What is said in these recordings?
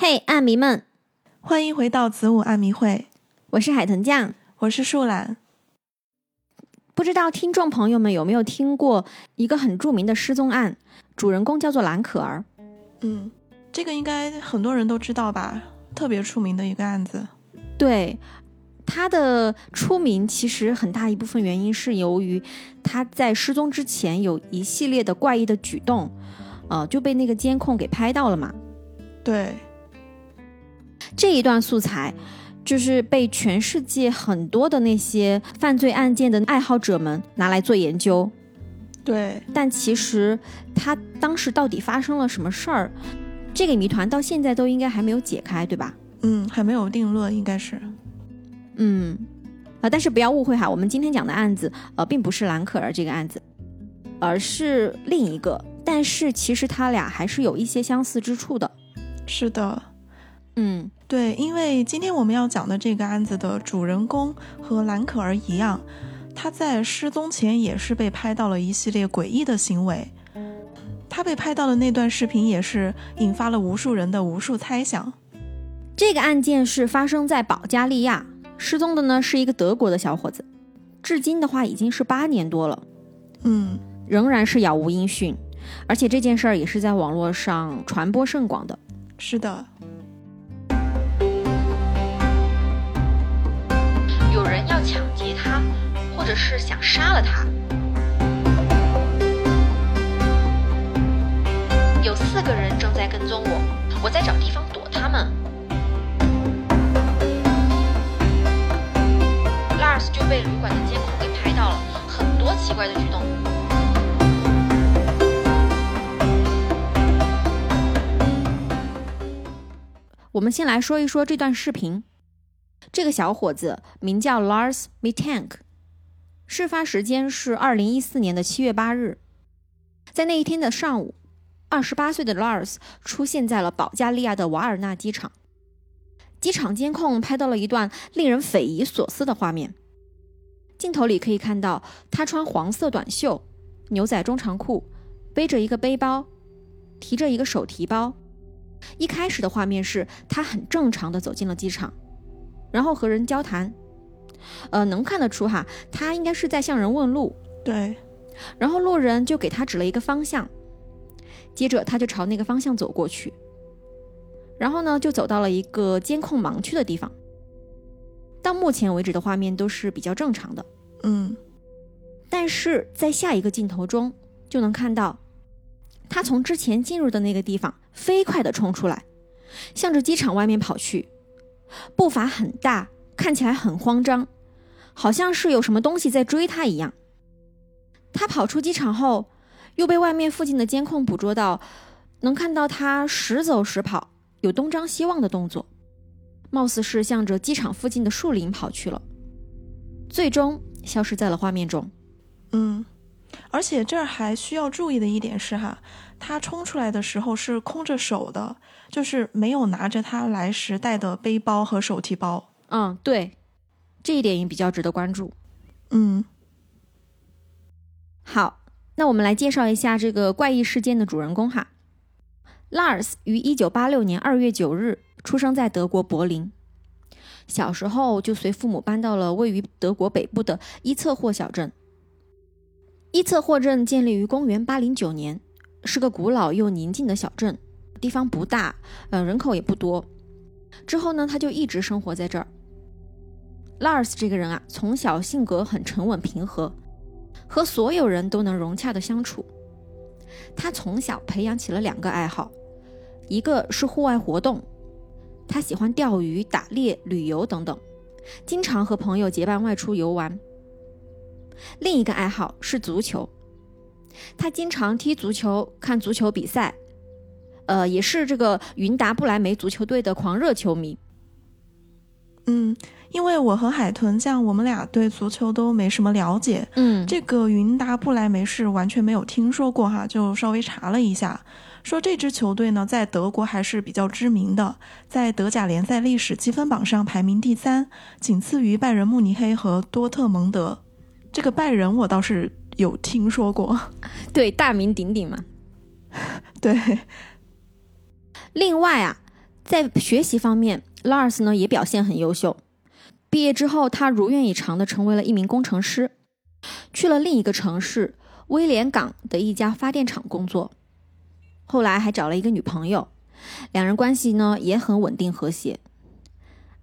嘿，暗迷们，欢迎回到子午暗迷会，我是海豚酱，我是树懒。不知道听众朋友们有没有听过一个很著名的失踪案，主人公叫做蓝可儿。嗯，这个应该很多人都知道吧？特别出名的一个案子。对，他的出名其实很大一部分原因是由于他在失踪之前有一系列的怪异的举动，呃，就被那个监控给拍到了嘛。对，这一段素材就是被全世界很多的那些犯罪案件的爱好者们拿来做研究。对，但其实他当时到底发生了什么事儿，这个谜团到现在都应该还没有解开，对吧？嗯，还没有定论，应该是。嗯，啊，但是不要误会哈，我们今天讲的案子，呃，并不是蓝可儿这个案子，而是另一个。但是其实他俩还是有一些相似之处的。是的，嗯，对，因为今天我们要讲的这个案子的主人公和兰可儿一样，他在失踪前也是被拍到了一系列诡异的行为。他被拍到的那段视频也是引发了无数人的无数猜想。这个案件是发生在保加利亚，失踪的呢是一个德国的小伙子，至今的话已经是八年多了，嗯，仍然是杳无音讯，而且这件事儿也是在网络上传播甚广的。是的，者是想杀了他。有四个人正在跟踪我，我在找地方躲他们。Lars 就被旅馆的监控给拍到了，很多奇怪的举动。我们先来说一说这段视频。这个小伙子名叫 Lars Mittank，事发时间是二零一四年的七月八日。在那一天的上午，二十八岁的 Lars 出现在了保加利亚的瓦尔纳机场。机场监控拍到了一段令人匪夷所思的画面。镜头里可以看到他穿黄色短袖、牛仔中长裤，背着一个背包，提着一个手提包。一开始的画面是他很正常的走进了机场，然后和人交谈，呃，能看得出哈，他应该是在向人问路。对，然后路人就给他指了一个方向，接着他就朝那个方向走过去，然后呢就走到了一个监控盲区的地方。到目前为止的画面都是比较正常的，嗯，但是在下一个镜头中就能看到，他从之前进入的那个地方。飞快地冲出来，向着机场外面跑去，步伐很大，看起来很慌张，好像是有什么东西在追他一样。他跑出机场后，又被外面附近的监控捕捉到，能看到他时走时跑，有东张西望的动作，貌似是向着机场附近的树林跑去了，最终消失在了画面中。嗯，而且这儿还需要注意的一点是哈。他冲出来的时候是空着手的，就是没有拿着他来时带的背包和手提包。嗯，对，这一点也比较值得关注。嗯，好，那我们来介绍一下这个怪异事件的主人公哈。Lars 于一九八六年二月九日出生在德国柏林，小时候就随父母搬到了位于德国北部的伊策霍小镇。伊策霍镇建立于公元八零九年。是个古老又宁静的小镇，地方不大，呃，人口也不多。之后呢，他就一直生活在这儿。Lars 这个人啊，从小性格很沉稳平和，和所有人都能融洽的相处。他从小培养起了两个爱好，一个是户外活动，他喜欢钓鱼、打猎、旅游等等，经常和朋友结伴外出游玩。另一个爱好是足球。他经常踢足球、看足球比赛，呃，也是这个云达不莱梅足球队的狂热球迷。嗯，因为我和海豚酱，我们俩对足球都没什么了解。嗯，这个云达不莱梅是完全没有听说过哈，就稍微查了一下，说这支球队呢在德国还是比较知名的，在德甲联赛历史积分榜上排名第三，仅次于拜仁慕尼黑和多特蒙德。这个拜仁我倒是。有听说过，对，大名鼎鼎嘛。对。另外啊，在学习方面，Lars 呢也表现很优秀。毕业之后，他如愿以偿的成为了一名工程师，去了另一个城市威廉港的一家发电厂工作。后来还找了一个女朋友，两人关系呢也很稳定和谐。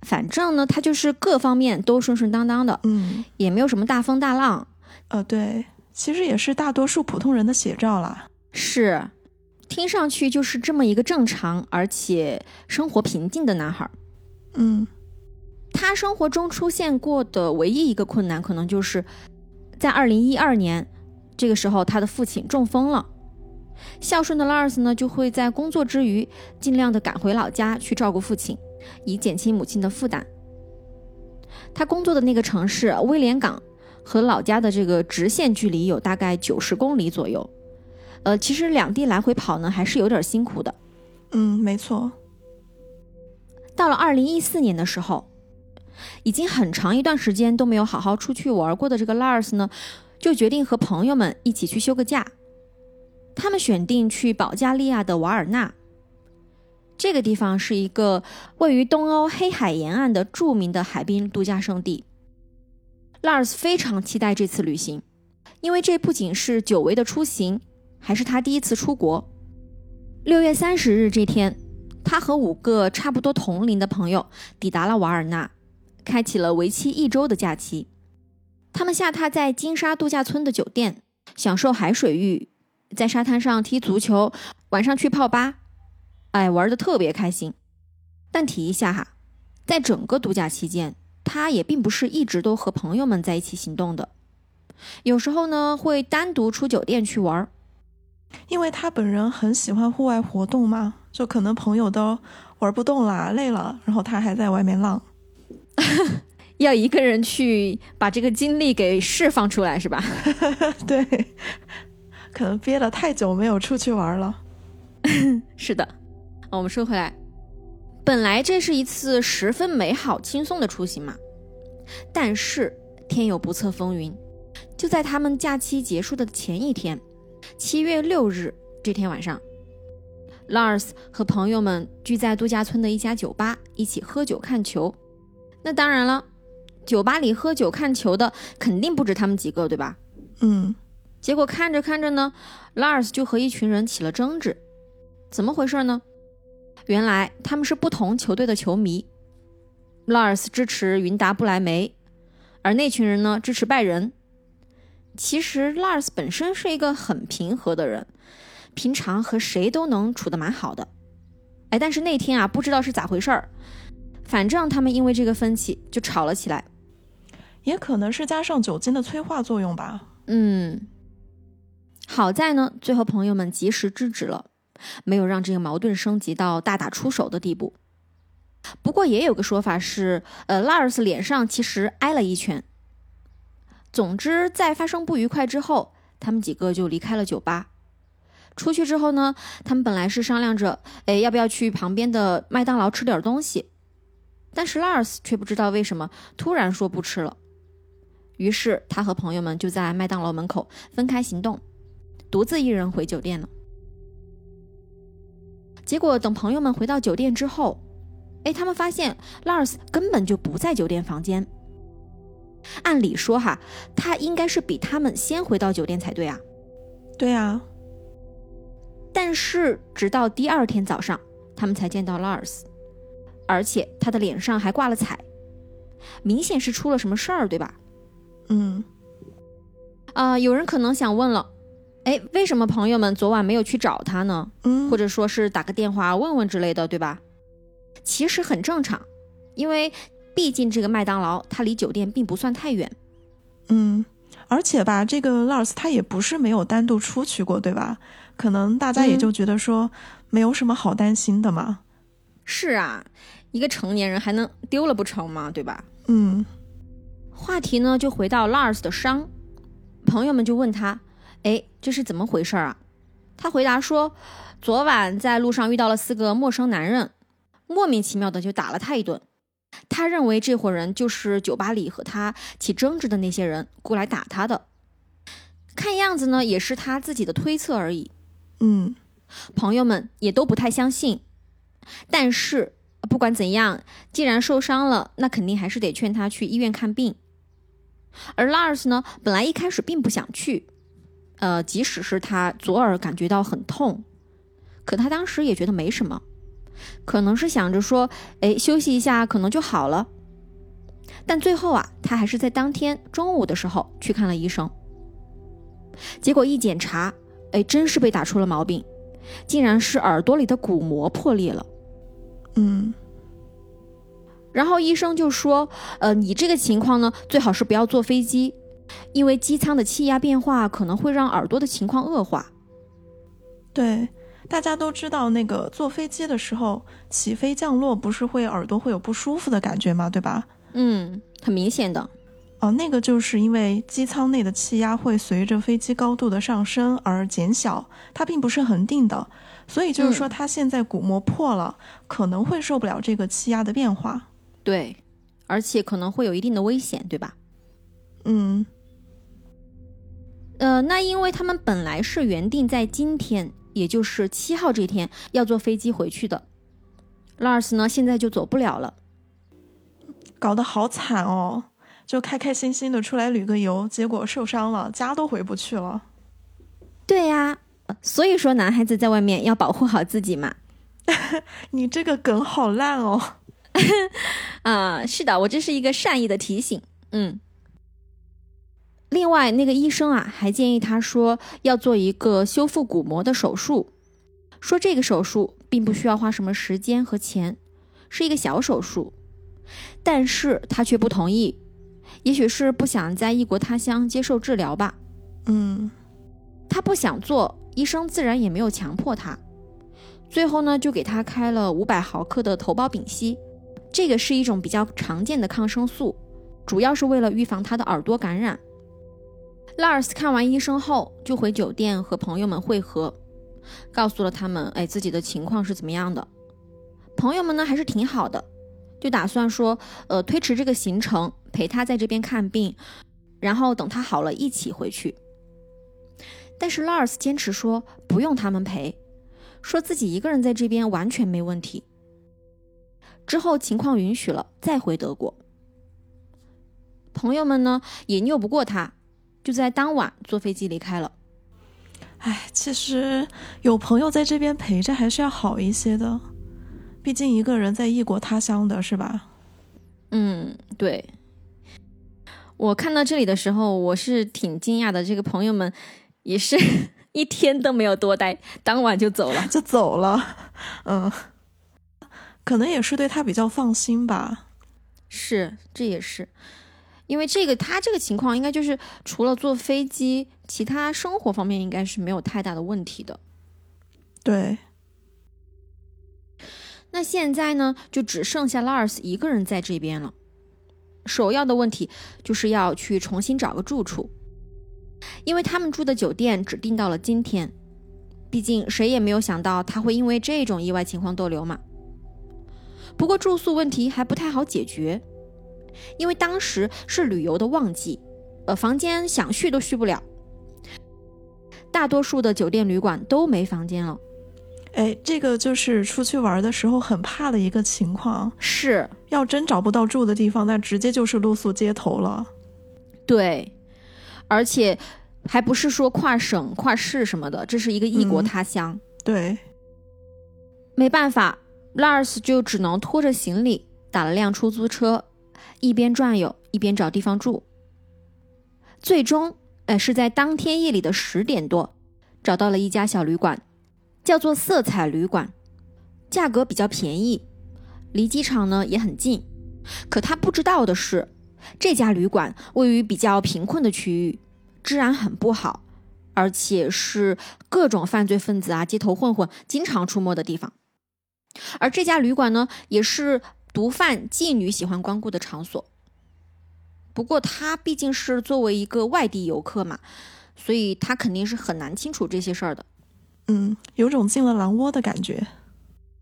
反正呢，他就是各方面都顺顺当当的，嗯，也没有什么大风大浪。呃，对，其实也是大多数普通人的写照啦。是，听上去就是这么一个正常而且生活平静的男孩。嗯，他生活中出现过的唯一一个困难，可能就是在二零一二年这个时候，他的父亲中风了。孝顺的 Lars 呢，就会在工作之余尽量的赶回老家去照顾父亲，以减轻母亲的负担。他工作的那个城市威廉港和老家的这个直线距离有大概九十公里左右，呃，其实两地来回跑呢，还是有点辛苦的。嗯，没错。到了二零一四年的时候，已经很长一段时间都没有好好出去玩过的这个 Lars 呢，就决定和朋友们一起去休个假。他们选定去保加利亚的瓦尔纳，这个地方是一个位于东欧黑海沿岸的著名的海滨度假胜地。Lars 非常期待这次旅行，因为这不仅是久违的出行，还是他第一次出国。六月三十日这天，他和五个差不多同龄的朋友抵达了瓦尔纳，开启了为期一周的假期。他们下榻在金沙度假村的酒店，享受海水浴。在沙滩上踢足球，晚上去泡吧，哎，玩的特别开心。但提一下哈，在整个度假期间，他也并不是一直都和朋友们在一起行动的，有时候呢会单独出酒店去玩。因为他本人很喜欢户外活动嘛，就可能朋友都玩不动啦，累了，然后他还在外面浪，要一个人去把这个精力给释放出来，是吧？对。可能憋了太久没有出去玩了，是的。我们说回来，本来这是一次十分美好轻松的出行嘛，但是天有不测风云，就在他们假期结束的前一天，七月六日这天晚上，Lars 和朋友们聚在度假村的一家酒吧一起喝酒看球。那当然了，酒吧里喝酒看球的肯定不止他们几个，对吧？嗯。结果看着看着呢，Lars 就和一群人起了争执，怎么回事呢？原来他们是不同球队的球迷，Lars 支持云达不莱梅，而那群人呢支持拜仁。其实 Lars 本身是一个很平和的人，平常和谁都能处得蛮好的。哎，但是那天啊，不知道是咋回事儿，反正他们因为这个分歧就吵了起来，也可能是加上酒精的催化作用吧。嗯。好在呢，最后朋友们及时制止了，没有让这个矛盾升级到大打出手的地步。不过也有个说法是，呃，拉尔斯脸上其实挨了一拳。总之，在发生不愉快之后，他们几个就离开了酒吧。出去之后呢，他们本来是商量着，哎，要不要去旁边的麦当劳吃点东西，但是 Lars 却不知道为什么突然说不吃了。于是他和朋友们就在麦当劳门口分开行动。独自一人回酒店了。结果等朋友们回到酒店之后，哎，他们发现 Lars 根本就不在酒店房间。按理说哈，他应该是比他们先回到酒店才对啊。对啊。但是直到第二天早上，他们才见到 Lars，而且他的脸上还挂了彩，明显是出了什么事儿，对吧？嗯。啊，有人可能想问了。哎，为什么朋友们昨晚没有去找他呢？嗯，或者说是打个电话问问之类的，对吧？其实很正常，因为毕竟这个麦当劳它离酒店并不算太远。嗯，而且吧，这个 Lars 他也不是没有单独出去过，对吧？可能大家也就觉得说没有什么好担心的嘛。是啊，一个成年人还能丢了不成吗？对吧？嗯。话题呢就回到 Lars 的伤，朋友们就问他。哎，这是怎么回事啊？他回答说，昨晚在路上遇到了四个陌生男人，莫名其妙的就打了他一顿。他认为这伙人就是酒吧里和他起争执的那些人过来打他的。看样子呢，也是他自己的推测而已。嗯，朋友们也都不太相信。但是不管怎样，既然受伤了，那肯定还是得劝他去医院看病。而 Lars 呢，本来一开始并不想去，呃，即使是他左耳感觉到很痛，可他当时也觉得没什么，可能是想着说，哎，休息一下可能就好了。但最后啊，他还是在当天中午的时候去看了医生。结果一检查，哎，真是被打出了毛病，竟然是耳朵里的鼓膜破裂了。嗯，然后医生就说，呃，你这个情况呢，最好是不要坐飞机，因为机舱的气压变化可能会让耳朵的情况恶化。对，大家都知道，那个坐飞机的时候起飞降落不是会耳朵会有不舒服的感觉吗？对吧？嗯，很明显的。哦，那个就是因为机舱内的气压会随着飞机高度的上升而减小，它并不是恒定的，所以就是说，它现在鼓膜破了，可能会受不了这个气压的变化。对，而且可能会有一定的危险，对吧？嗯，呃，那因为他们本来是原定在今天，也就是七号这天要坐飞机回去的，Lars 呢现在就走不了了，搞得好惨哦。就开开心心的出来旅个游，结果受伤了，家都回不去了。对呀，所以说男孩子在外面要保护好自己嘛。你这个梗好烂哦。啊，是的，我这是一个善意的提醒。嗯。另外，那个医生啊，还建议他说要做一个修复骨膜的手术，说这个手术并不需要花什么时间和钱，是一个小手术，但是他却不同意。也许是不想在异国他乡接受治疗吧，嗯，他不想做，医生自然也没有强迫他。最后呢，就给他开了五百毫克的头孢丙烯，这个是一种比较常见的抗生素，主要是为了预防他的耳朵感染。拉尔斯看完医生后，就回酒店和朋友们会合，告诉了他们，哎，自己的情况是怎么样的。朋友们呢，还是挺好的。就打算说，呃，推迟这个行程，陪他在这边看病，然后等他好了，一起回去。但是 Lars 坚持说不用他们陪，说自己一个人在这边完全没问题。之后情况允许了，再回德国。朋友们呢也拗不过他，就在当晚坐飞机离开了。哎，其实有朋友在这边陪着还是要好一些的。毕竟一个人在异国他乡的是吧？嗯，对。我看到这里的时候，我是挺惊讶的。这个朋友们也是 一天都没有多待，当晚就走了，就走了。嗯，可能也是对他比较放心吧。是，这也是因为这个他这个情况，应该就是除了坐飞机，其他生活方面应该是没有太大的问题的。对。那现在呢，就只剩下 Lars 一个人在这边了。首要的问题就是要去重新找个住处，因为他们住的酒店只订到了今天。毕竟谁也没有想到他会因为这种意外情况逗留嘛。不过住宿问题还不太好解决，因为当时是旅游的旺季，呃，房间想续都续不了，大多数的酒店旅馆都没房间了。哎，这个就是出去玩的时候很怕的一个情况，是要真找不到住的地方，那直接就是露宿街头了。对，而且还不是说跨省、跨市什么的，这是一个异国他乡。对，没办法，Lars 就只能拖着行李打了辆出租车，一边转悠一边找地方住。最终，哎，是在当天夜里的十点多，找到了一家小旅馆。叫做色彩旅馆，价格比较便宜，离机场呢也很近。可他不知道的是，这家旅馆位于比较贫困的区域，治安很不好，而且是各种犯罪分子啊、街头混混经常出没的地方。而这家旅馆呢，也是毒贩、妓女喜欢光顾的场所。不过他毕竟是作为一个外地游客嘛，所以他肯定是很难清楚这些事儿的。嗯，有种进了狼窝的感觉。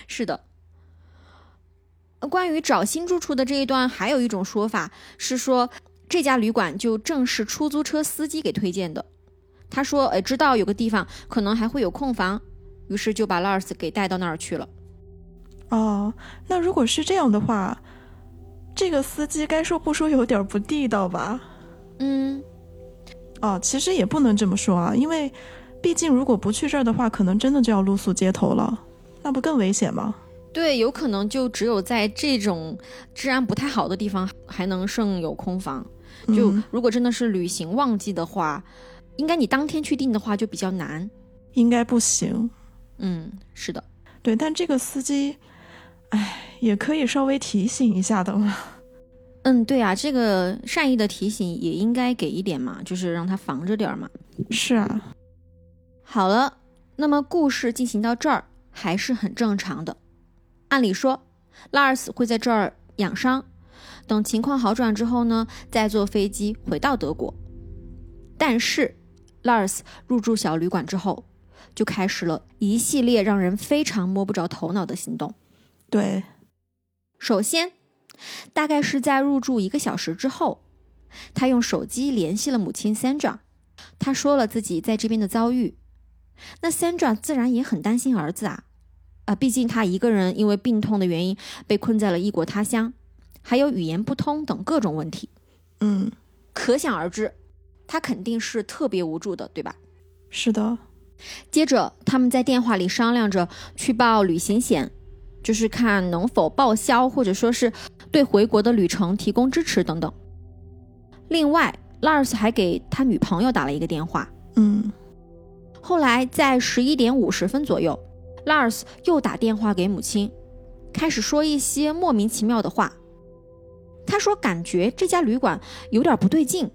是的。关于找新住处的这一段，还有一种说法是说，这家旅馆就正是出租车司机给推荐的。他说：“哎，知道有个地方可能还会有空房，于是就把 Lars 给带到那儿去了。”哦，那如果是这样的话，这个司机该说不说有点不地道吧？嗯，哦，其实也不能这么说啊，因为毕竟如果不去这儿的话，可能真的就要露宿街头了，那不更危险吗？对，有可能就只有在这种治安不太好的地方还能剩有空房。就嗯如果真的是旅行旺季的话，应该你当天去订的话就比较难。应该不行。嗯，是的，对，但这个司机，哎，也可以稍微提醒一下的嘛。嗯，对啊，这个善意的提醒也应该给一点嘛，就是让他防着点儿嘛。是啊，好了，那么故事进行到这儿还是很正常的。按理说，拉尔斯会在这儿养伤，等情况好转之后呢，再坐飞机回到德国。但是，拉尔斯入住小旅馆之后，就开始了一系列让人非常摸不着头脑的行动。对，首先，大概是在入住一个小时之后，他用手机联系了母亲 Sandra，他说了自己在这边的遭遇。那 Sandra 自然也很担心儿子啊，啊，毕竟他一个人因为病痛的原因被困在了异国他乡，还有语言不通等各种问题，嗯，可想而知，他肯定是特别无助的，对吧？是的，接着，他们在电话里商量着去报旅行险，就是看能否报销，或者说是对回国的旅程提供支持等等。另外，Lars 还给他女朋友打了一个电话。嗯，后来在十一点五十分左右，Lars 又打电话给母亲，开始说一些莫名其妙的话。他说感觉这家旅馆有点不对劲，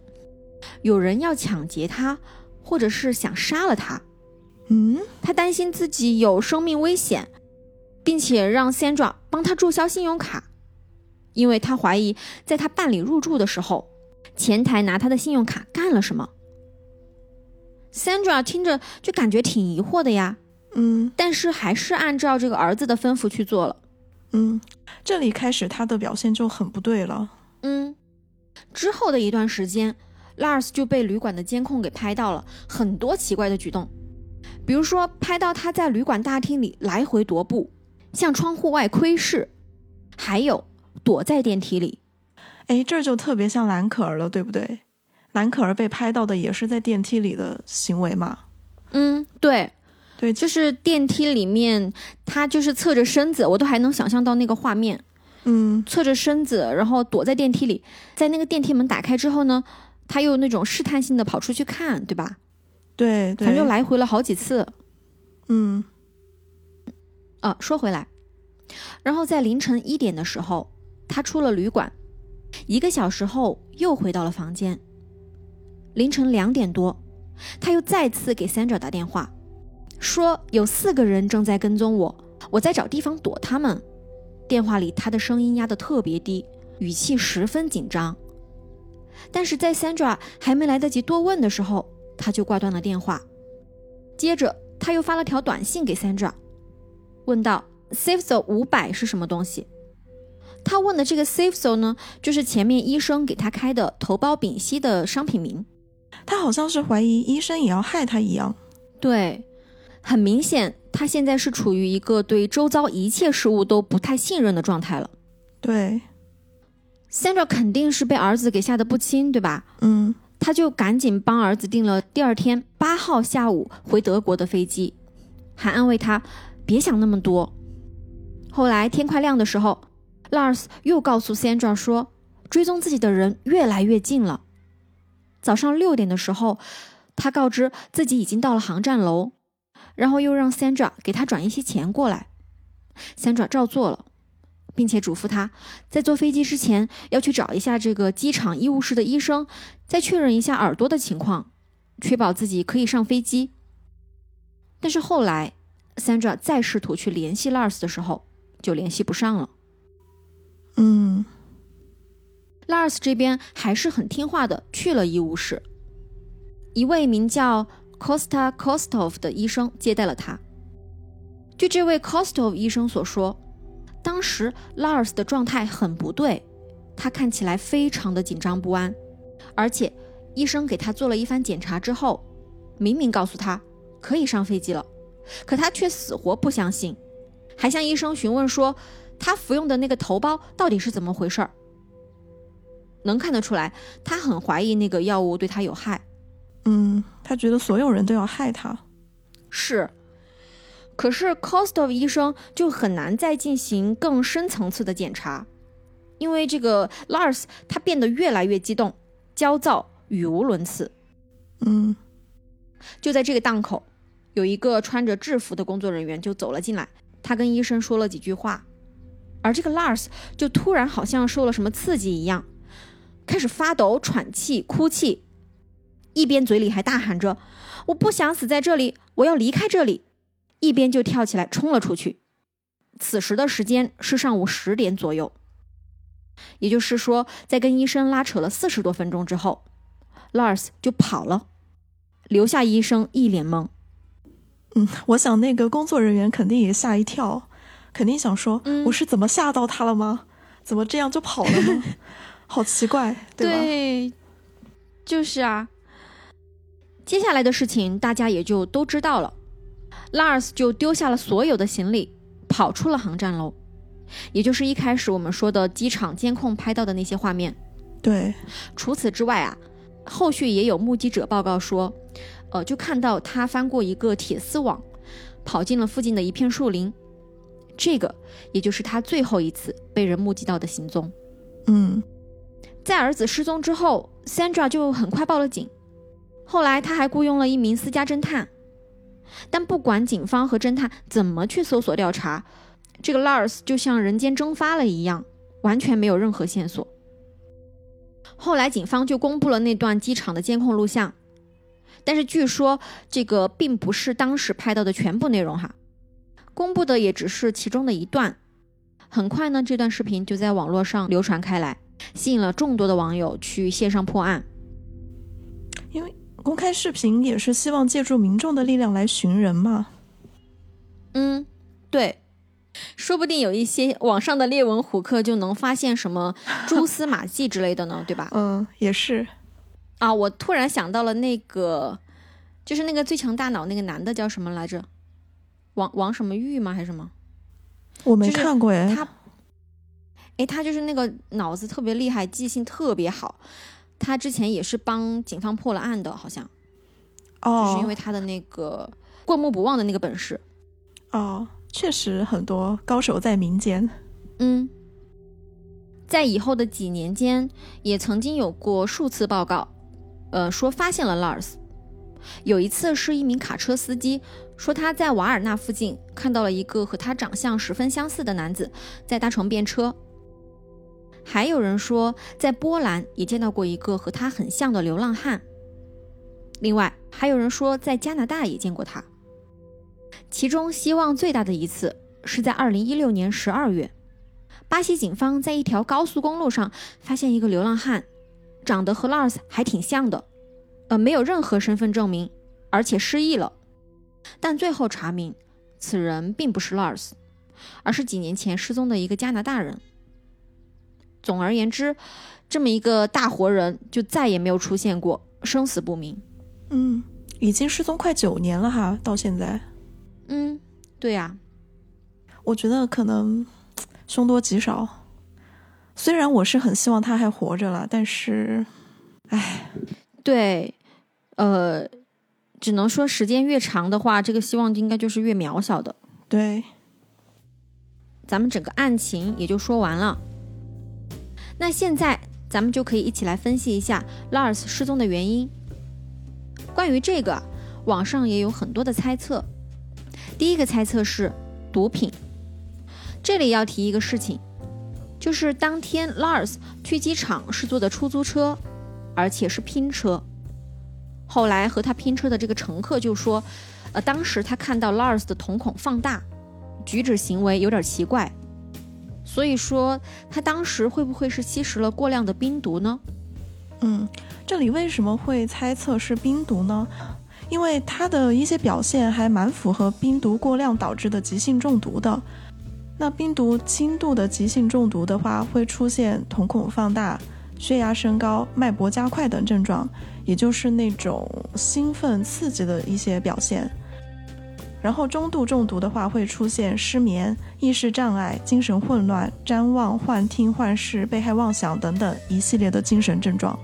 有人要抢劫他，或者是想杀了他。嗯，他担心自己有生命危险，并且让 Sandra 帮他注销信用卡，因为他怀疑在他办理入住的时候，前台拿他的信用卡干了什么。Sandra 听着就感觉挺疑惑的呀，嗯，但是还是按照这个儿子的吩咐去做了。嗯，这里开始他的表现就很不对了。嗯，之后的一段时间，Lars 就被旅馆的监控给拍到了很多奇怪的举动，比如说拍到他在旅馆大厅里来回踱步，向窗户外窥视，还有躲在电梯里。哎，这就特别像蓝可儿了，对不对？兰可儿被拍到的也是在电梯里的行为嘛？嗯，对，对，就是电梯里面，他就是侧着身子，我都还能想象到那个画面，嗯，侧着身子，然后躲在电梯里，在那个电梯门打开之后呢，他又那种试探性的跑出去看，对吧？对对，反正就来回了好几次。嗯啊，说回来，然后在凌晨一点的时候，他出了旅馆，一个小时后又回到了房间。凌晨两点多，他又再次给 Sandra 打电话，说有四个人正在跟踪我，我在找地方躲他们。电话里他的声音压得特别低，语气十分紧张。但是在 Sandra 还没来得及多问的时候，他就挂断了电话。接着他又发了条短信给 Sandra。问道：“Safe Zone 五百是什么东西？”他问的这个 Safe Zone 呢，就是前面医生给他开的头孢丙烯的商品名。他好像是怀疑医生也要害他一样。对，很明显，他现在是处于一个对周遭一切事物都不太信任的状态了。对，Sandra 肯定是被儿子给吓得不轻，对吧？嗯他就赶紧帮儿子订了第二天八号下午回德国的飞机，还安慰他别想那么多。后来天快亮的时候，Lars 又告诉 Sandra 说，追踪自己的人越来越近了。早上六点的时候，他告知自己已经到了航站楼，然后又让 Sandra 给他转一些钱过来。Sandra 照做了，并且嘱咐他在坐飞机之前要去找一下这个机场医务室的医生，再确认一下耳朵的情况，确保自己可以上飞机。但是后来，Sandra 再试图去联系 Lars 的时候，就联系不上了。嗯 Lars 这边还是很听话的，去了医务室。一位名叫 Costa Kostov 的医生接待了他。据这位 Kostov 医生所说，当时 Lars 的状态很不对，他看起来非常的紧张不安，而且医生给他做了一番检查之后，明明告诉他可以上飞机了，可他却死活不相信，还向医生询问说他服用的那个头孢到底是怎么回事儿。能看得出来，他很怀疑那个药物对他有害。嗯，他觉得所有人都要害他。是，可是 Costov 医生就很难再进行更深层次的检查，因为这个 Lars 他变得越来越激动、焦躁、语无伦次。嗯，就在这个档口，有一个穿着制服的工作人员就走了进来，他跟医生说了几句话，而这个 Lars 就突然好像受了什么刺激一样，开始发抖、喘气、哭泣，一边嘴里还大喊着：“我不想死在这里，我要离开这里！”一边就跳起来冲了出去。此时的时间是上午十点左右，也就是说，在跟医生拉扯了四十多分钟之后，Lars 就跑了。留下医生一脸懵。嗯，我想那个工作人员肯定也吓一跳，肯定想说：“我是怎么吓到他了吗？怎么这样就跑了呢？好奇怪，对吧？”对，就是啊。接下来的事情大家也就都知道了。Lars 就丢下了所有的行李，跑出了航站楼，也就是一开始我们说的机场监控拍到的那些画面。对，除此之外啊。后续也有目击者报告说，呃，就看到他翻过一个铁丝网，跑进了附近的一片树林。这个也就是他最后一次被人目击到的行踪。嗯，在儿子失踪之后，Sandra 就很快报了警。后来他还雇佣了一名私家侦探，但不管警方和侦探怎么去搜索调查，这个 Lars 就像人间蒸发了一样，完全没有任何线索。后来警方就公布了那段机场的监控录像，但是据说这个并不是当时拍到的全部内容哈，公布的也只是其中的一段。很快呢，这段视频就在网络上流传开来，吸引了众多的网友去线上破案。因为公开视频也是希望借助民众的力量来寻人嘛。嗯，对。说不定有一些网上的列文虎克就能发现什么蛛丝马迹之类的呢，对吧？嗯，也是。啊，我突然想到了那个，就是那个最强大脑那个男的叫什么来着？王王什么玉吗？还是什么？我没看过哎。他，哎，他就是那个脑子特别厉害，记性特别好。他之前也是帮警方破了案的，好像。哦。就是因为他的那个过目不忘的那个本事。哦。确实很多高手在民间，嗯，在以后的几年间，也曾经有过数次报告，呃，说发现了 Lars。有一次是一名卡车司机说他在瓦尔纳附近看到了一个和他长相十分相似的男子在搭乘便车，还有人说在波兰也见到过一个和他很像的流浪汉，另外还有人说在加拿大也见过他。其中希望最大的一次是在二零一六年十二月，巴西警方在一条高速公路上发现一个流浪汉，长得和 Lars 还挺像的，呃，没有任何身份证明，而且失忆了。但最后查明，此人并不是 Lars，而是几年前失踪的一个加拿大人。总而言之，这么一个大活人就再也没有出现过，生死不明。嗯，已经失踪快九年了哈，到现在。嗯，对呀，我觉得可能凶多吉少。虽然我是很希望他还活着了，但是，唉，对，呃，只能说时间越长的话，这个希望应该就是越渺小的。对，咱们整个案情也就说完了。那现在咱们就可以一起来分析一下 Lars 失踪的原因。关于这个，网上也有很多的猜测。第一个猜测是毒品。这里要提一个事情，就是当天 Lars 去机场是坐的出租车，而且是拼车。后来和他拼车的这个乘客就说，呃，当时他看到 Lars 的瞳孔放大，举止行为有点奇怪。所以说，他当时会不会是吸食了过量的冰毒呢？嗯，这里为什么会猜测是冰毒呢？因为他的一些表现还蛮符合冰毒过量导致的急性中毒的。那冰毒轻度的急性中毒的话，会出现瞳孔放大、血压升高、脉搏加快等症状，也就是那种兴奋刺激的一些表现。然后中度中毒的话，会出现失眠、意识障碍、精神混乱、谵妄、幻听、幻视、被害妄想等等一系列的精神症状。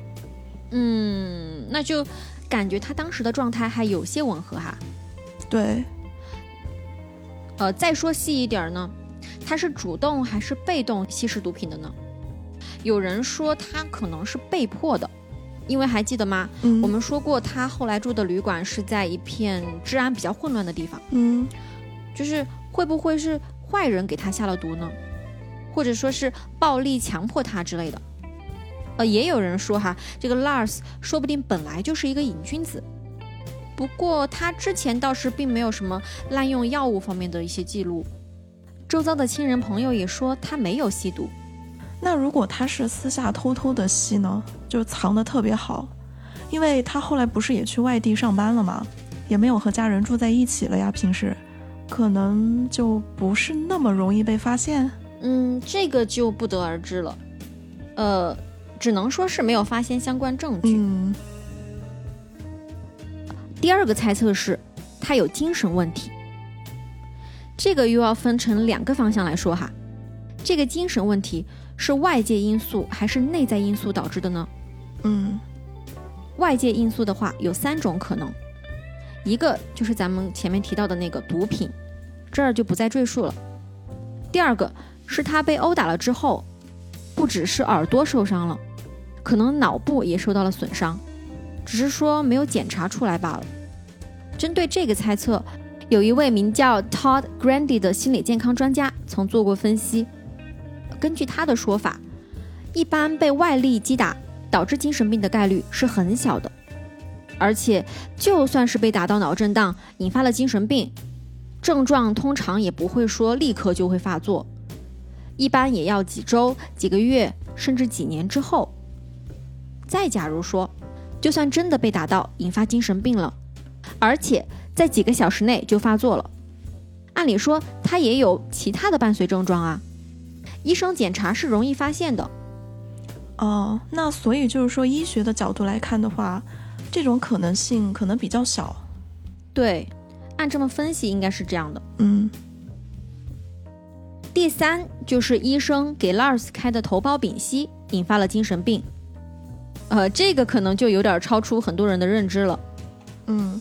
嗯，那就感觉他当时的状态还有些吻合哈。对，呃，再说细一点呢，他是主动还是被动吸食毒品的呢？有人说他可能是被迫的，因为还记得吗？嗯，我们说过他后来住的旅馆是在一片治安比较混乱的地方，嗯，就是会不会是坏人给他下了毒呢？或者说是暴力强迫他之类的？呃，也有人说哈，这个 Lars 说不定本来就是一个瘾君子，不过他之前倒是并没有什么滥用药物方面的一些记录，周遭的亲人朋友也说他没有吸毒。那如果他是私下偷偷的吸呢，就藏的特别好，因为他后来不是也去外地上班了吗？也没有和家人住在一起了呀，平时可能就不是那么容易被发现。嗯，这个就不得而知了。呃。只能说是没有发现相关证据。嗯，第二个猜测是，他有精神问题。这个又要分成两个方向来说哈。这个精神问题是外界因素还是内在因素导致的呢？嗯，外界因素的话有三种可能，一个就是咱们前面提到的那个毒品，这儿就不再赘述了。第二个是他被殴打了之后，不只是耳朵受伤了。可能脑部也受到了损伤，只是说没有检查出来罢了。针对这个猜测，有一位名叫 Todd Grandy 的心理健康专家曾做过分析。根据他的说法，一般被外力击打导致精神病的概率是很小的，而且就算是被打到脑震荡引发了精神病，症状通常也不会说立刻就会发作，一般也要几周、几个月甚至几年之后。再假如说，就算真的被打到引发精神病了，而且在几个小时内就发作了，按理说他也有其他的伴随症状啊，医生检查是容易发现的。哦，那所以就是说，医学的角度来看的话，这种可能性可能比较小。对，按这么分析应该是这样的。嗯。第三就是医生给 Lars 开的头孢丙烯引发了精神病。呃，这个可能就有点超出很多人的认知了。嗯，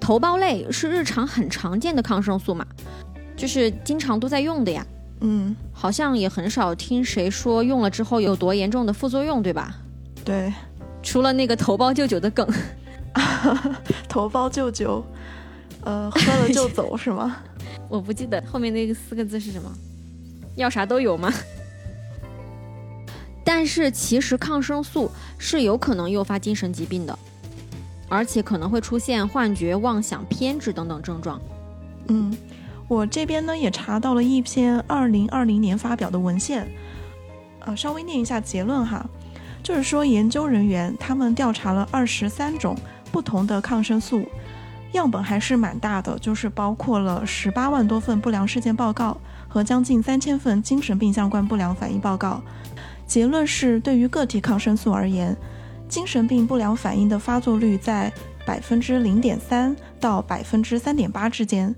头孢类是日常很常见的抗生素嘛，就是经常都在用的呀。嗯，好像也很少听谁说用了之后有多严重的副作用，对吧？对，除了那个头孢舅舅的梗。头孢舅舅，呃，喝了就走是吗？我不记得后面那个四个字是什么，要啥都有吗？但是其实抗生素是有可能诱发精神疾病的，而且可能会出现幻觉、妄想、偏执等等症状。嗯，我这边呢也查到了一篇二零二零年发表的文献，呃，稍微念一下结论哈，就是说研究人员他们调查了二十三种不同的抗生素，样本还是蛮大的，就是包括了十八万多份不良事件报告和将近三千份精神病相关不良反应报告。结论是，对于个体抗生素而言，精神病不良反应的发作率在百分之零点三到百分之三点八之间，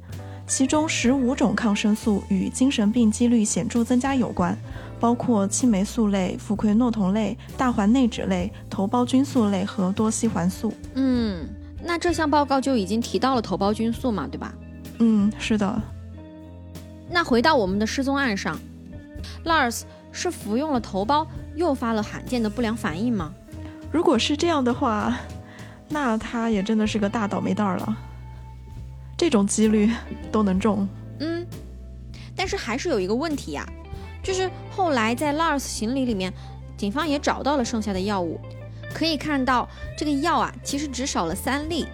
其中十五种抗生素与精神病几率显著增加有关，包括青霉素类、氟喹诺酮类、大环内酯类、头孢菌素类和多西环素。嗯，那这项报告就已经提到了头孢菌素嘛，对吧？嗯，是的。那回到我们的失踪案上，Lars。是服用了头孢诱发了罕见的不良反应吗？如果是这样的话，那他也真的是个大倒霉蛋儿了。这种几率都能中。嗯，但是还是有一个问题呀，就是后来在 Lars 行李里面，警方也找到了剩下的药物，可以看到这个药啊，其实只少了三粒。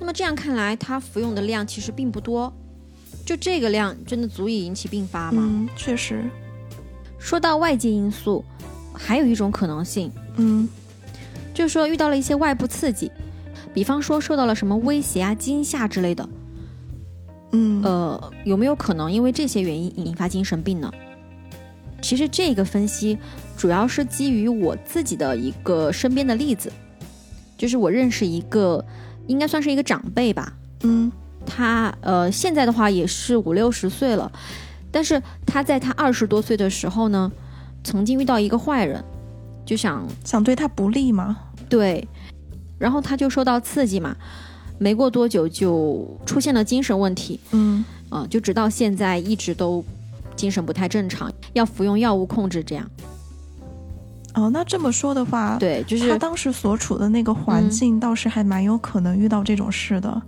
那么这样看来，他服用的量其实并不多，就这个量真的足以引起并发吗？嗯，确实。说到外界因素，还有一种可能性，嗯，就是说遇到了一些外部刺激，比方说受到了什么威胁啊、惊吓之类的，嗯，呃，有没有可能因为这些原因引发精神病呢？其实这个分析主要是基于我自己的一个身边的例子，就是我认识一个，应该算是一个长辈吧，嗯，他呃现在的话也是五六十岁了，但是他在他二十多岁的时候呢，曾经遇到一个坏人，就想想对他不利吗？对，然后他就受到刺激嘛，没过多久就出现了精神问题，嗯，啊、就直到现在一直都精神不太正常，要服用药物控制这样。哦，那这么说的话，对，就是他当时所处的那个环嗯。境倒是还蛮有可能遇到这种事的，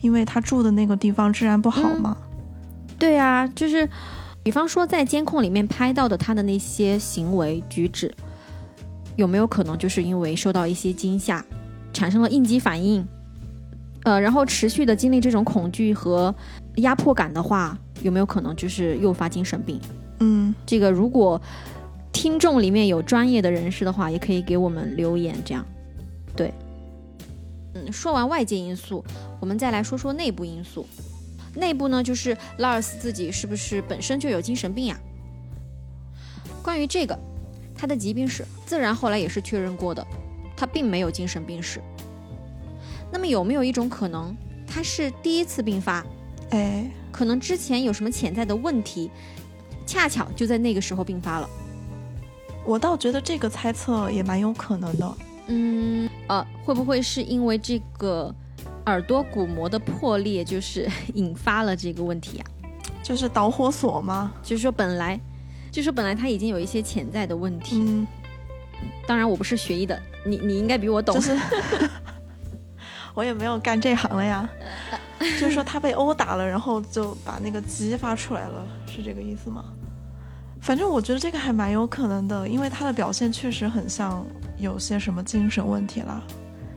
因为他住的那个地方治安不好嗯。嘛。对啊，就是比方说在监控里面拍到的他的那些行为举止，有没有可能就是因为受到一些惊吓，产生了应激反应？呃，然后持续的经历这种恐惧和压迫感的话，有没有可能就是诱发精神病？嗯，这个如果听众里面有专业的人士的话，也可以给我们留言，这样。对，嗯，说完外界因素，我们再来说说内部因素。内部呢，就是拉尔斯自己是不是本身就有精神病呀？关于这个，他的疾病史自然后来也是确认过的，他并没有精神病史。那么有没有一种可能，他是第一次病发，哎，可能之前有什么潜在的问题，恰巧就在那个时候并发了？我倒觉得这个猜测也蛮有可能的。嗯，呃，会不会是因为这个耳朵鼓膜的破裂，就是 引发了这个问题呀、就是导火索吗？就是说本来，就是说本来他已经有一些潜在的问题。嗯，当然我不是学医的，你你应该比我懂。就是 我也没有干这行了呀。就是说他被殴打了，然后就把那个激发出来了，是这个意思吗？反正我觉得这个还蛮有可能的，因为他的表现确实很像有些什么精神问题啦，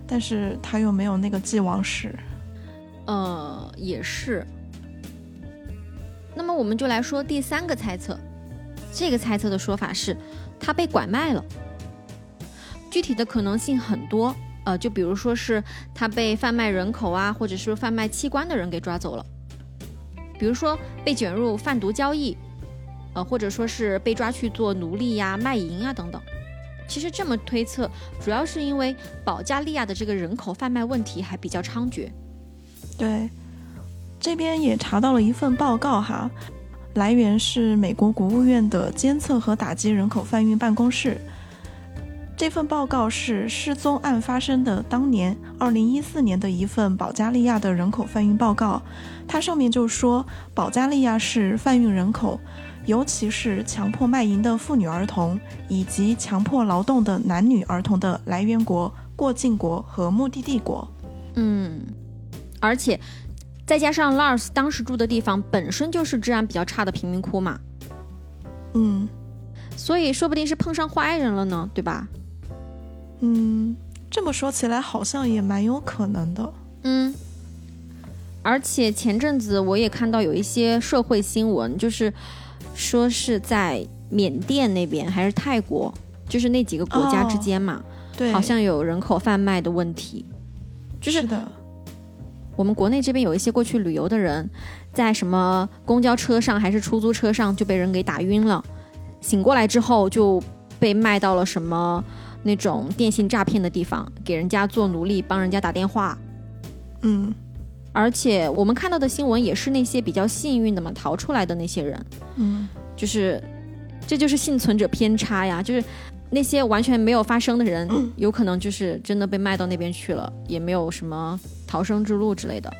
但是他又没有那个既往史。呃，也是。那么我们就来说第三个猜测，这个猜测的说法是，他被拐卖了。具体的可能性很多，呃，就比如说是他被贩卖人口啊，或者是贩卖器官的人给抓走了，比如说被卷入贩毒交易，呃，或者说是被抓去做奴隶呀、卖淫啊等等。其实这么推测，主要是因为保加利亚的这个人口贩卖问题还比较猖獗。对，这边也查到了一份报告哈，来源是美国国务院的监测和打击人口贩运办公室。这份报告是失踪案发生的当年，二零一四年的一份保加利亚的人口贩运报告。它上面就说，保加利亚是贩运人口，尤其是强迫卖淫的妇女儿童以及强迫劳动的男女儿童的来源国、过境国和目的地国。嗯，而且再加上 Lars 当时住的地方本身就是治安比较差的贫民窟嘛，嗯。所以说不定是碰上坏人了呢，对吧？嗯，这么说起来好像也蛮有可能的。嗯，而且前阵子我也看到有一些社会新闻，就是说是在缅甸那边还是泰国，就是那几个国家之间嘛，对，好像有人口贩卖的问题。就是是的，我们国内这边有一些过去旅游的人，在什么公交车上还是出租车上就被人给打晕了，醒过来之后就被卖到了什么那种电信诈骗的地方，给人家做奴隶，帮人家打电话。嗯而且我们看到的新闻也是那些比较幸运的嘛，逃出来的那些人，嗯，就是这就是幸存者偏差呀，就是那些完全没有发生的人，有可能就是真的被卖到那边去了，也没有什么逃生之路之类的。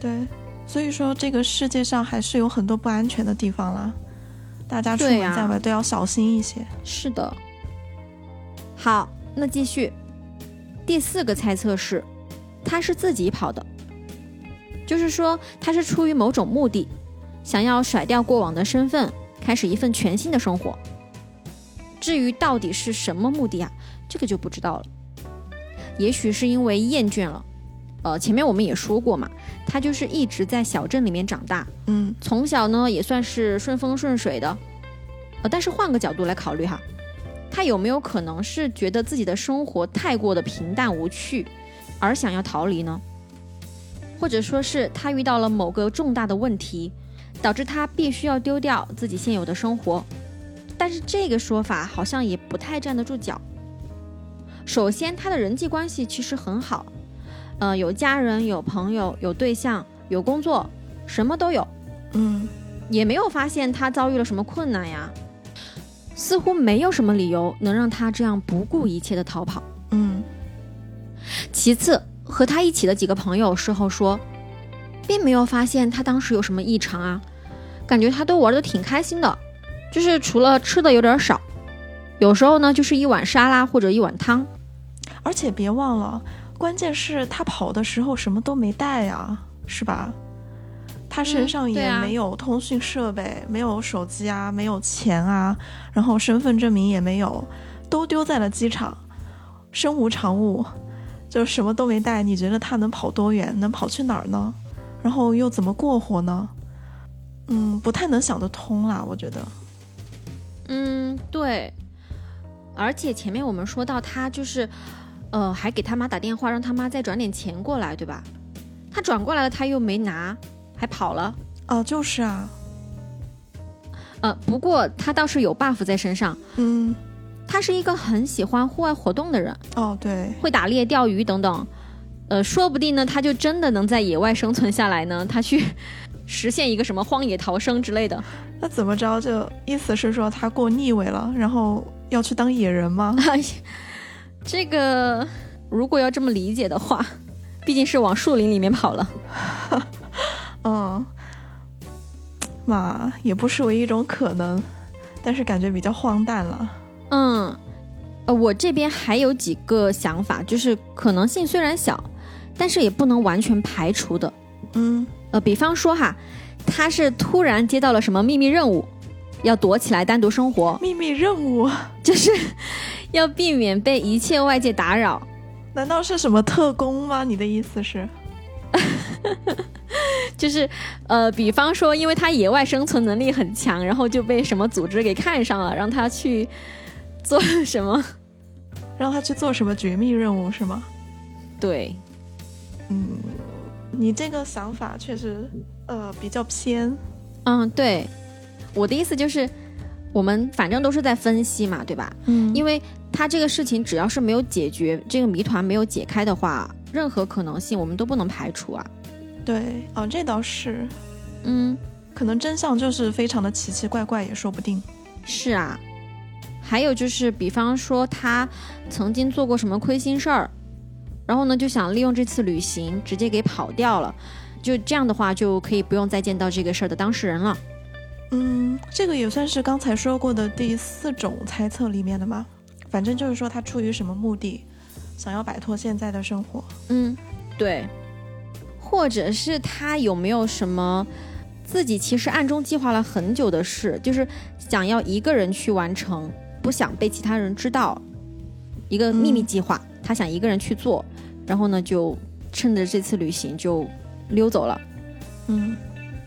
对。所以说，这个世界上还是有很多不安全的地方啦，大家出门在外都要小心一些。是的。好，那继续。第四个猜测是，他是自己跑的，就是说他是出于某种目的，想要甩掉过往的身份，开始一份全新的生活。至于到底是什么目的啊，这个就不知道了。也许是因为厌倦了。呃，前面我们也说过嘛，他就是一直在小镇里面长大，嗯从小呢也算是顺风顺水的，呃，但是换个角度来考虑哈，他有没有可能是觉得自己的生活太过的平淡无趣，而想要逃离呢？或者说是他遇到了某个重大的问题，导致他必须要丢掉自己现有的生活？但是这个说法好像也不太站得住脚。首先，他的人际关系其实很好，呃，有家人、有朋友、有对象，有工作，什么都有，嗯也没有发现他遭遇了什么困难呀，似乎没有什么理由能让他这样不顾一切的逃跑。嗯其次，和他一起的几个朋友事后说，并没有发现他当时有什么异常啊，感觉他都玩的挺开心的，就是除了吃的有点少，有时候呢就是一碗沙拉或者一碗汤。而且别忘了，关键是他跑的时候什么都没带呀，是吧？他身上也没有通讯设备，没有手机啊，没有钱啊，然后身份证明也没有，都丢在了机场，身无长物，就什么都没带。你觉得他能跑多远？能跑去哪儿呢？然后又怎么过活呢？嗯，不太能想得通啦，我觉得。嗯，对。而且前面我们说到他就是，呃，还给他妈打电话，让他妈再转点钱过来，对吧？他转过来了，他又没拿，还跑了。哦、就是啊，呃，不过他倒是有 buff 在身上，嗯，他是一个很喜欢户外活动的人，哦，对，会打猎、钓鱼等等。呃，说不定呢，他就真的能在野外生存下来呢。他去实现一个什么荒野逃生之类的。那怎么着？就意思是说他过腻味了，然后要去当野人吗？哎，这个如果要这么理解的话，毕竟是往树林里面跑了。嗯，嘛，也不失为一种可能，但是感觉比较荒诞了。嗯，呃，我这边还有几个想法，就是可能性虽然小，但是也不能完全排除的。嗯呃，比方说哈，他是突然接到了什么秘密任务，要躲起来单独生活，秘密任务？就是要避免被一切外界打扰。难道是什么特工吗？你的意思是？就是呃，比方说，因为他野外生存能力很强，然后就被什么组织给看上了，让他去做什么？让他去做什么绝密任务是吗？对，嗯，你这个想法确实呃比较偏。嗯，对，我的意思就是，我们反正都是在分析嘛，对吧？嗯因为他这个事情只要是没有解决，这个谜团没有解开的话，任何可能性我们都不能排除啊。对，哦，这倒是，嗯，可能真相就是非常的奇奇怪怪，也说不定。是啊。还有就是，比方说他曾经做过什么亏心事儿，然后呢就想利用这次旅行直接给跑掉了，就这样的话就可以不用再见到这个事儿的当事人了。嗯，这个也算是刚才说过的第四种猜测里面的嘛。反正就是说他出于什么目的，想要摆脱现在的生活。嗯，对，或者是他有没有什么自己其实暗中计划了很久的事，就是想要一个人去完成，不想被其他人知道，一个秘密计划，他想一个人去做，然后呢就趁着这次旅行就溜走了。嗯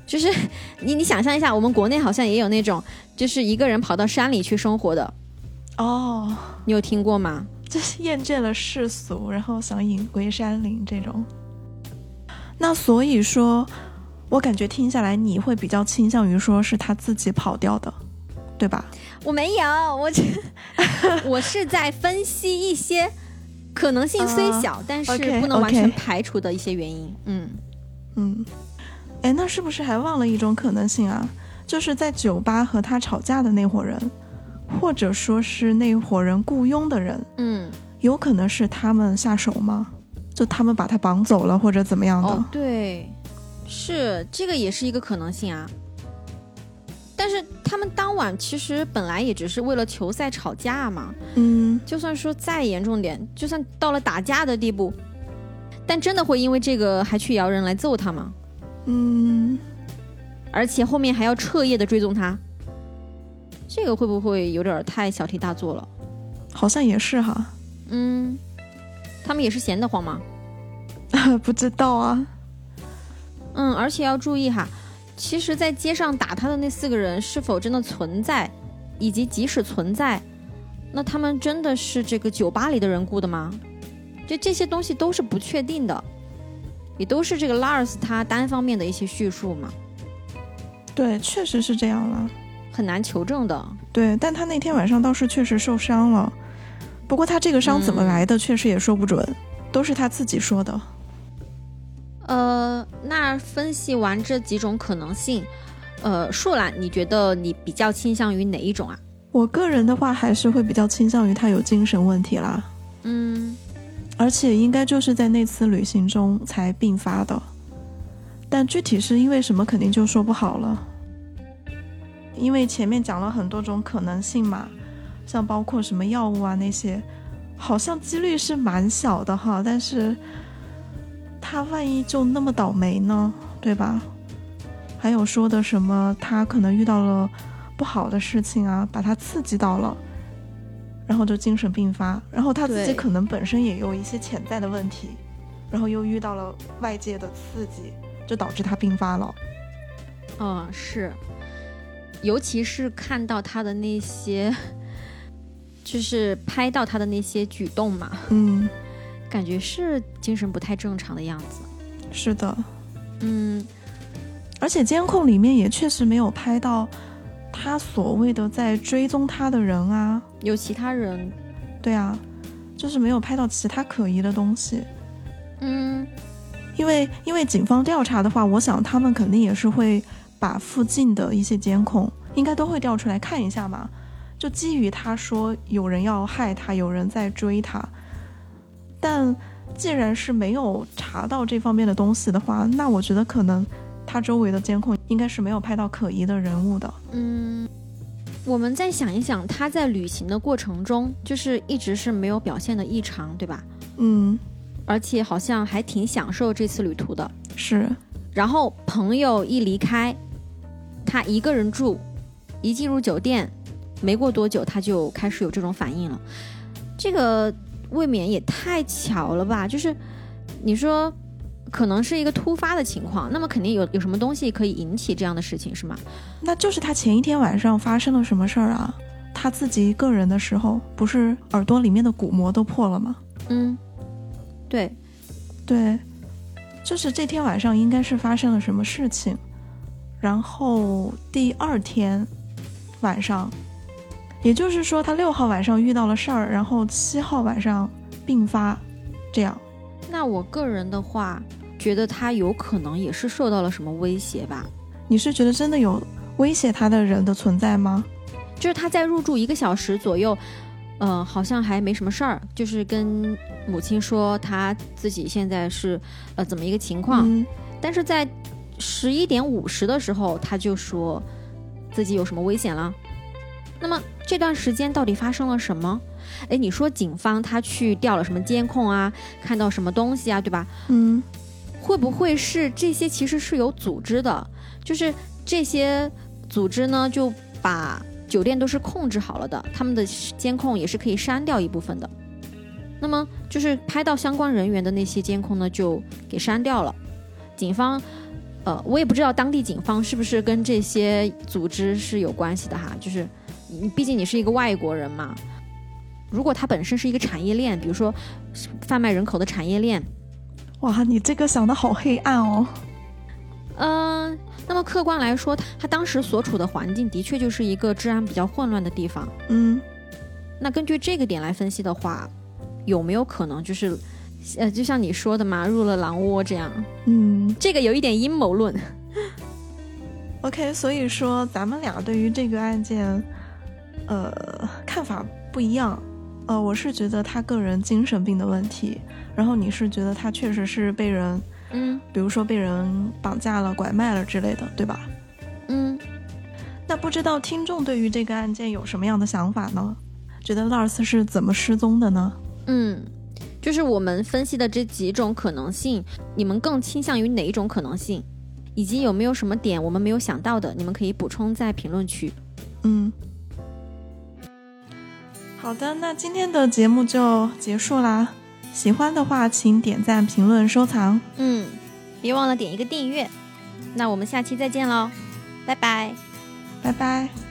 就是 你你想象一下，我们国内好像也有那种，就是一个人跑到山里去生活的，哦，你有听过吗？就是厌倦了世俗，然后想隐归山林这种。那所以说，我感觉听下来你会比较倾向于说是他自己跑掉的，对吧？我没有，我这 我是在分析一些可能性虽小，但是不能完全排除的一些原因。嗯，嗯，哎，那是不是还忘了一种可能性啊？就是在酒吧和他吵架的那伙人，或者说是那伙人雇佣的人，嗯，有可能是他们下手吗？就他们把他绑走了，或者怎么样的？哦，对，是这个也是一个可能性啊。但是他们当晚其实本来也只是为了球赛吵架嘛，嗯，就算说再严重点，就算到了打架的地步，但真的会因为这个还去摇人来揍他吗？嗯，而且后面还要彻夜的追踪他，这个会不会有点太小题大做了？好像也是哈，嗯，他们也是闲得慌吗？不知道啊。嗯，而且要注意哈，其实，在街上打他的那四个人是否真的存在，以及即使存在，那他们真的是这个酒吧里的人雇的吗？就这些东西都是不确定的，也都是这个 Lars 他单方面的一些叙述嘛，对，确实是这样了。很难求证的。对，但他那天晚上倒是确实受伤了，不过他这个伤怎么嗯来的，确实也说不准，都是他自己说的。呃，那分析完这几种可能性，呃，树懒，你觉得你比较倾向于哪一种啊？我个人的话，还是会比较倾向于他有精神问题啦。嗯，而且应该就是在那次旅行中才并发的，但具体是因为什么，肯定就说不好了。因为前面讲了很多种可能性嘛，像包括什么药物啊那些，好像几率是蛮小的哈。但是他万一就那么倒霉呢，对吧？还有说的什么他可能遇到了不好的事情啊，把他刺激到了，然后就精神病发，然后他自己可能本身也有一些潜在的问题，然后又遇到了外界的刺激，就导致他病发了。嗯，是，尤其是看到他的那些，就是拍到他的那些举动嘛，嗯，感觉是精神不太正常的样子。是的，嗯，而且监控里面也确实没有拍到他所谓的在追踪他的人啊，有其他人，对啊，就是没有拍到其他可疑的东西。嗯，因为因为警方调查的话，我想他们肯定也是会把附近的一些监控应该都会调出来看一下嘛。就基于他说有人要害他，有人在追他，但既然是没有查到这方面的东西的话，那我觉得可能他周围的监控应该是没有拍到可疑的人物的。嗯，我们再想一想，他在旅行的过程中，就是一直是没有表现的异常，对吧？嗯，而且好像还挺享受这次旅途的。是，然后朋友一离开，他一个人住，一进入酒店，没过多久他就开始有这种反应了。这个未免也太巧了吧？就是你说可能是一个突发的情况，那么肯定有有什么东西可以引起这样的事情，是吗？那就是他前一天晚上发生了什么事儿啊？他自己一个人的时候，不是耳朵里面的鼓膜都破了吗？嗯，对，对，就是这天晚上应该是发生了什么事情，然后第二天晚上，也就是说他六号晚上遇到了事儿，然后七号晚上病发，这样。那我个人的话，觉得他有可能也是受到了什么威胁吧。你是觉得真的有威胁他的人的存在吗？就是他在入住一个小时左右，呃，好像还没什么事儿，就是跟母亲说他自己现在是呃怎么一个情况，嗯但是在十一点五十的时候，他就说自己有什么危险了。那么这段时间到底发生了什么？哎，你说警方他去调了什么监控啊，看到什么东西啊，对吧？嗯会不会是这些其实是有组织的？就是这些组织呢，就把酒店都是控制好了的，他们的监控也是可以删掉一部分的。那么就是拍到相关人员的那些监控呢，就给删掉了。警方，呃，我也不知道当地警方是不是跟这些组织是有关系的哈。就是你毕竟你是一个外国人嘛，如果它本身是一个产业链，比如说贩卖人口的产业链，哇，你这个想的好黑暗哦。嗯、那么客观来说，他他当时所处的环境的确就是一个治安比较混乱的地方。嗯那根据这个点来分析的话，有没有可能就是，呃，就像你说的嘛，入了狼窝这样？嗯这个有一点阴谋论。，OK，所以说咱们俩对于这个案件，呃，看法不一样。呃，我是觉得他个人精神病的问题，然后你是觉得他确实是被人，嗯比如说被人绑架了、拐卖了之类的，对吧？嗯，那不知道听众对于这个案件有什么样的想法呢？觉得 Lars 是怎么失踪的呢？嗯，就是我们分析的这几种可能性，你们更倾向于哪一种可能性？以及有没有什么点我们没有想到的，你们可以补充在评论区。嗯，好的，那今天的节目就结束啦。喜欢的话，请点赞、评论、收藏。嗯，别忘了点一个订阅。那我们下期再见喽，拜拜。拜拜。